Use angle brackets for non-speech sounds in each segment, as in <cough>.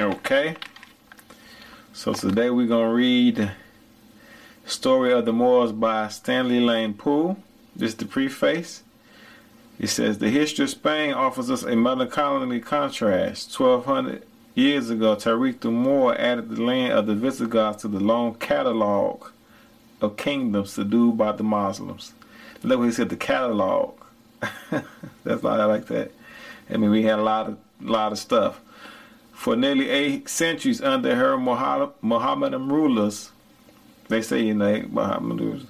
Okay. So today we're going to read Story of the Moors by Stanley Lane Poole. This is the preface. It says the history of Spain offers us a melancholy contrast. 1200 years ago, Tariq the Moor added the land of the Visigoths to the long catalog of kingdoms subdued by the Muslims. Look what he said, the catalog. <laughs> That's why I like that. I mean, we had a lot of lot of stuff. For nearly eight centuries under her Mohammedan rulers, they say you know Mohammedan rulers,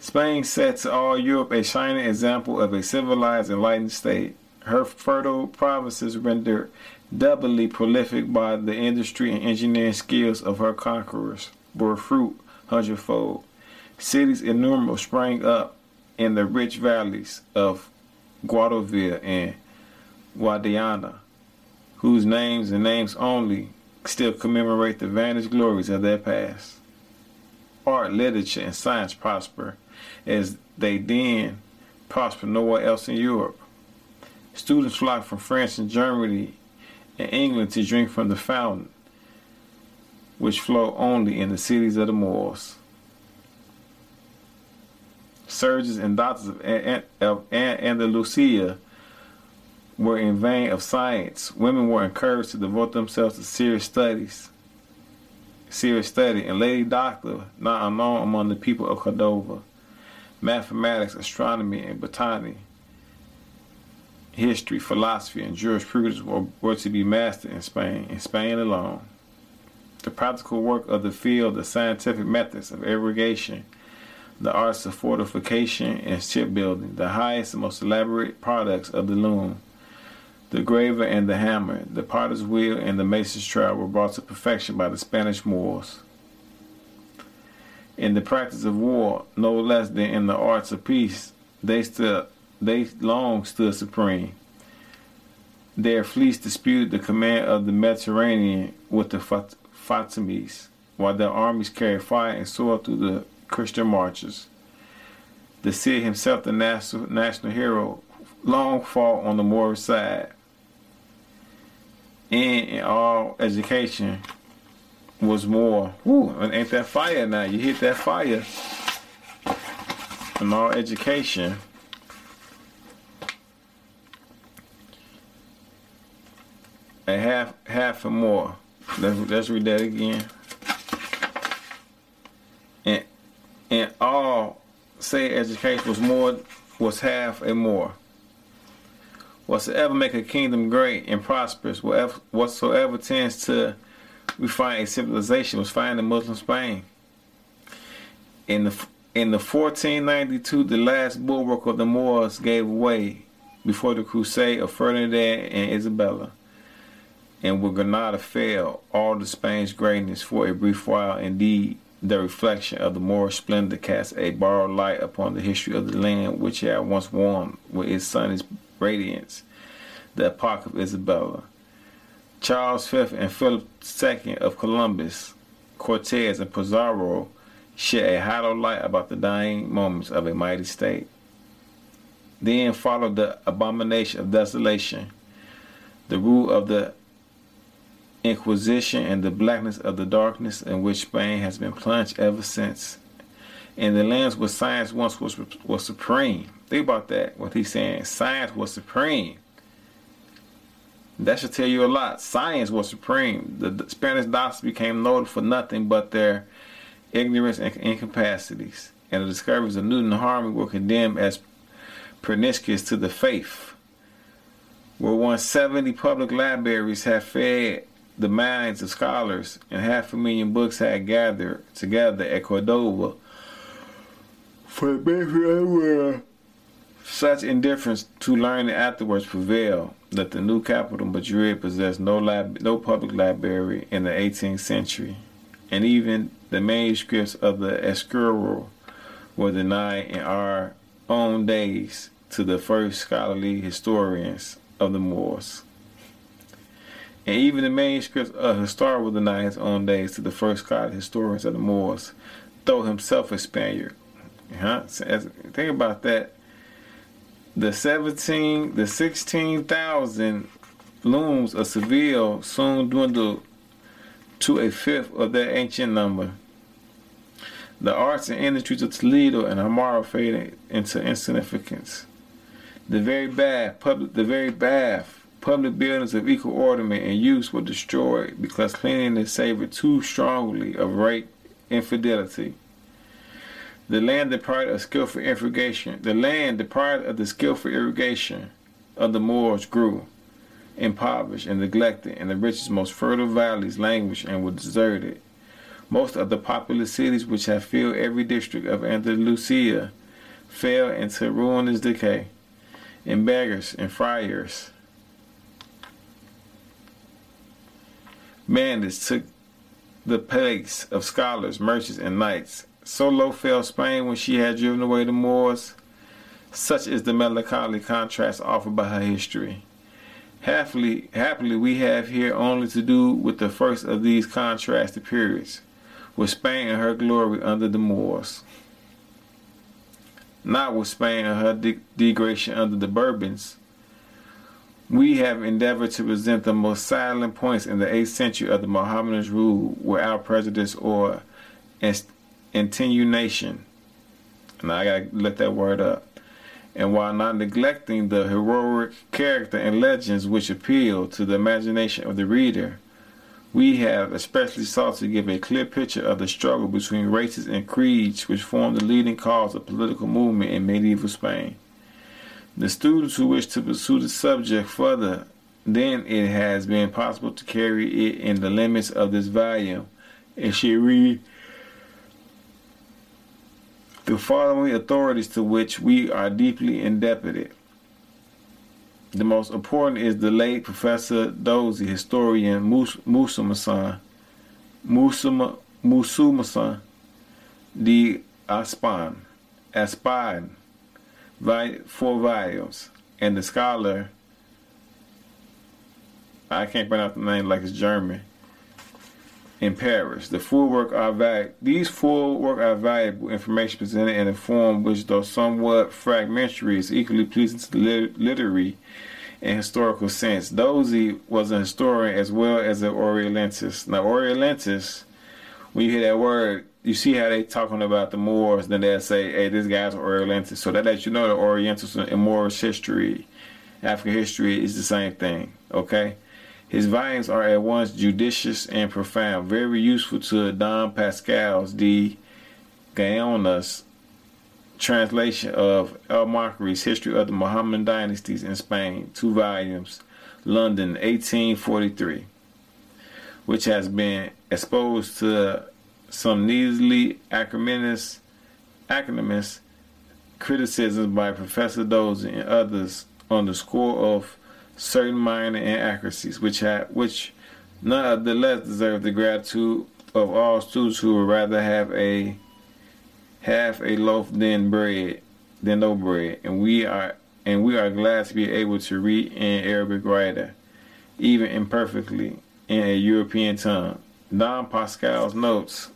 Spain sets all Europe a shining example of a civilized, enlightened state. Her fertile provinces rendered doubly prolific by the industry and engineering skills of her conquerors bore fruit hundredfold. Cities innumerable sprang up in the rich valleys of Guadalquivir and Guadiana, whose names and names only still commemorate the vanished glories of their past. Art, literature, and science prosper as they then prosper nowhere else in Europe. Students flock from France and Germany and England to drink from the fountain, which flow only in the cities of the Moors. Surgeons and doctors of Andalusia were in vain of science. Women were encouraged to devote themselves to serious studies. Serious study, and lady doctor, not unknown among the people of Cordova. Mathematics, astronomy, and botany, history, philosophy, and jurisprudence were, were to be mastered in Spain, in Spain alone. The practical work of the field, the scientific methods of irrigation, the arts of fortification and shipbuilding, the highest and most elaborate products of the loom, the graver and the hammer, the potter's wheel and the mason's trowel were brought to perfection by the Spanish Moors. In the practice of war, no less than in the arts of peace, they stood, they long stood supreme. Their fleets disputed the command of the Mediterranean with the Fatimids, while their armies carried fire and sword through the Christian marches. The Cid himself, the national, national hero, long fought on the Moorish side. And in all education was more, whoo, ain't that fire now? You hit that fire. In all education, a half, half and more. Let's, let's read that again. And and all say education was more was half and more. Whatsoever make a kingdom great and prosperous, whatsoever tends to refine a civilization was found in Muslim Spain. In the in the 1492, the last bulwark of the Moors gave way before the crusade of Ferdinand and Isabella. And when Granada fell, all the Spain's greatness for a brief while indeed the reflection of the Moorish splendor cast a borrowed light upon the history of the land which had once warmed with its sun's radiance, the epoch of Isabella. Charles V and Philip II of Columbus, Cortez, and Pizarro shed a hollow light about the dying moments of a mighty state. Then followed the abomination of desolation, the rule of the Inquisition and the blackness of the darkness in which Spain has been plunged ever since. In the lands where science once was was supreme. Think about that. What he's saying, science was supreme. That should tell you a lot. Science was supreme. The, the Spanish doctors became noted for nothing but their ignorance and incapacities, and the discoveries of Newton and Harvey were condemned as pernicious to the faith. Where 170 public libraries have fed the minds of scholars and half a million books had gathered together at Cordova for the such indifference to learning afterwards prevailed that the new capital Madrid possessed no lab, no public library in the 18th century, and even the manuscripts of the Escurial were denied in our own days to the first scholarly historians of the Moors. And even the manuscripts of Historia will deny his own days to the first Scottish historians of the Moors, though himself a Spaniard. Huh? think about that. The 17, the 16,000 looms of Seville soon dwindled to a fifth of their ancient number. The arts and industries of Toledo and Amaro faded into insignificance. The very bath, public, the very bath, public buildings of equal ornament and use were destroyed because cleanliness savored too strongly of rape infidelity. The land deprived of skillful irrigation, the land deprived of the skillful irrigation of the Moors grew, impoverished and neglected, and the richest, most fertile valleys languished and were deserted. Most of the populous cities which have filled every district of Andalusia fell into ruinous decay, and beggars and friars. Bandits took the place of scholars, merchants, and knights. So low fell Spain when she had driven away the Moors. Such is the melancholy contrast offered by her history. Happily, happily, we have here only to do with the first of these contrasted periods with Spain and her glory under the Moors. Not with Spain and her de degradation under the Bourbons. We have endeavored to present the most silent points in the 8th century of the Mohammedans' rule without prejudice or attenuation. And I gotta let that word up. And while not neglecting the heroic character and legends which appeal to the imagination of the reader, we have especially sought to give a clear picture of the struggle between races and creeds which formed the leading cause of political movement in medieval Spain. The students who wish to pursue the subject further then it has been possible to carry it in the limits of this volume and should read the following authorities to which we are deeply indebted. The most important is the late Professor Dozy, historian Musumasan, Musuma, Musumasan de Aspan, Aspan, four volumes, and the scholar, I can't pronounce the name like it's German, in Paris. The full work are valuable. These full work are valuable information presented in a form which, though somewhat fragmentary, is equally pleasing to the literary and historical sense. Dozy was a historian as well as an Orientalist. Now, Orientalist, when you hear that word, you see how they talking about the Moors, then they'll say, hey, this guy's Orientalist. So that lets you know the Orientals and Moorish history, African history is the same thing, okay? His volumes are at once judicious and profound, very useful to Don Pascal's De Gaona's translation of El-Makri's History of the Mohammedan Dynasties in Spain, two volumes, London, 1843, which has been exposed to some needlessly acrimonious, acrimonious criticisms by Professor Dozy and others on the score of certain minor inaccuracies, which have, which none the less deserve the gratitude of all students who would rather have a half a loaf than bread than no bread, and we are and we are glad to be able to read an Arabic writer, even imperfectly in a European tongue. Don Pascal's notes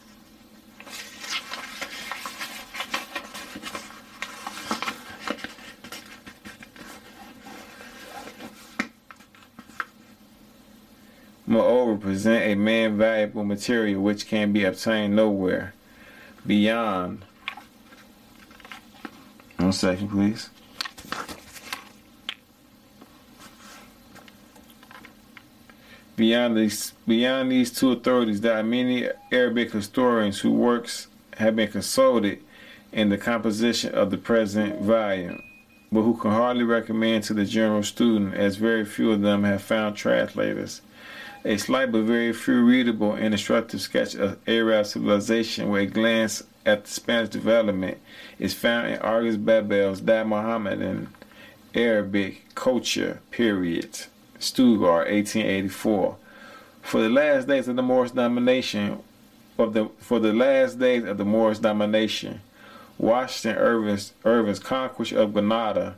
moreover present a man valuable material which can be obtained nowhere beyond one second please. Beyond these beyond these two authorities there are many Arabic historians whose works have been consulted in the composition of the present volume but who can hardly recommend to the general student as very few of them have found translators a slight but very few readable and instructive sketch of Arab civilization with a glance at the Spanish development is found in August Bebel's Da Mohammedan Arabic Culture Period, Stuttgart, 1884. For the last days of the Moorish domination, of the for the last days of the Moorish domination, Washington Irving's, Irving's conquest of Granada,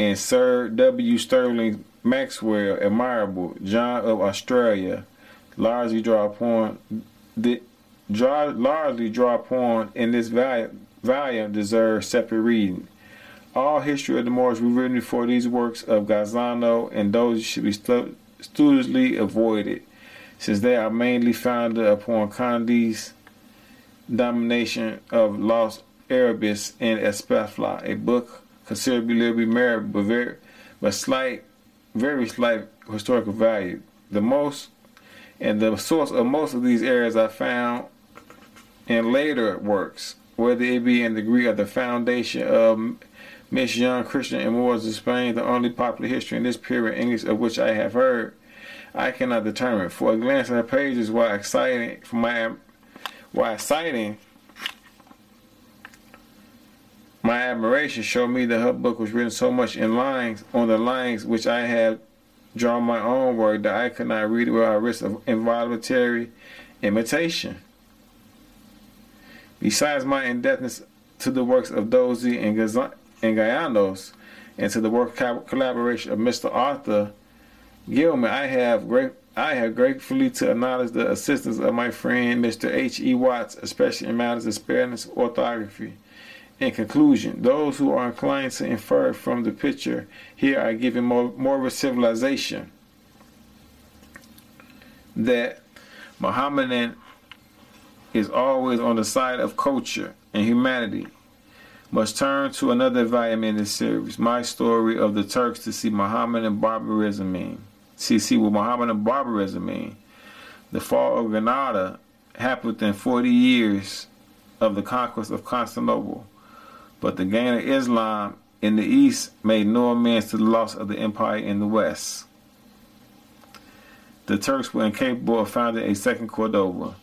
and Sir W. Stirling Maxwell, admirable, John of Australia, largely draw upon the draw largely draw upon in this volume, volume deserves separate reading. All history of the Moors written before these works of Gazzano and those should be studiously avoided, since they are mainly founded upon Kandi's domination of Los Arabis and Espafla, a book considerably merit but very but slight, very slight historical value. The most and the source of most of these errors are found in later works, whether it be in the degree of the foundation of Miss Yonge Christian and Moors of Spain, the only popular history in this period English of which I have heard, I cannot determine. For a glance at her pages, while exciting, for my while citing my admiration, showed me that her book was written so much in lines on the lines which I had drawn my own word that I could not read it without risk of involuntary imitation. Besides my indebtedness to the works of Dozy and, Gaz- and Gayanos, and to the work collaboration of Mr. Arthur Gilman, I have great I have gratefully to acknowledge the assistance of my friend Mr. H. E. Watts, especially in matters of spareness orthography. In conclusion, those who are inclined to infer from the picture here are given more, more of a civilization that Mohammedan is always on the side of culture and humanity must turn to another volume in this series, My Story of the Turks to see Mohammedan barbarism mean. See, see what Mohammedan barbarism mean. The fall of Granada happened within 40 years of the conquest of Constantinople. But the gain of Islam in the east made no amends to the loss of the empire in the west. The Turks were incapable of founding a second Cordova.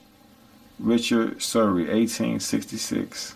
Richard Surrey, 1866.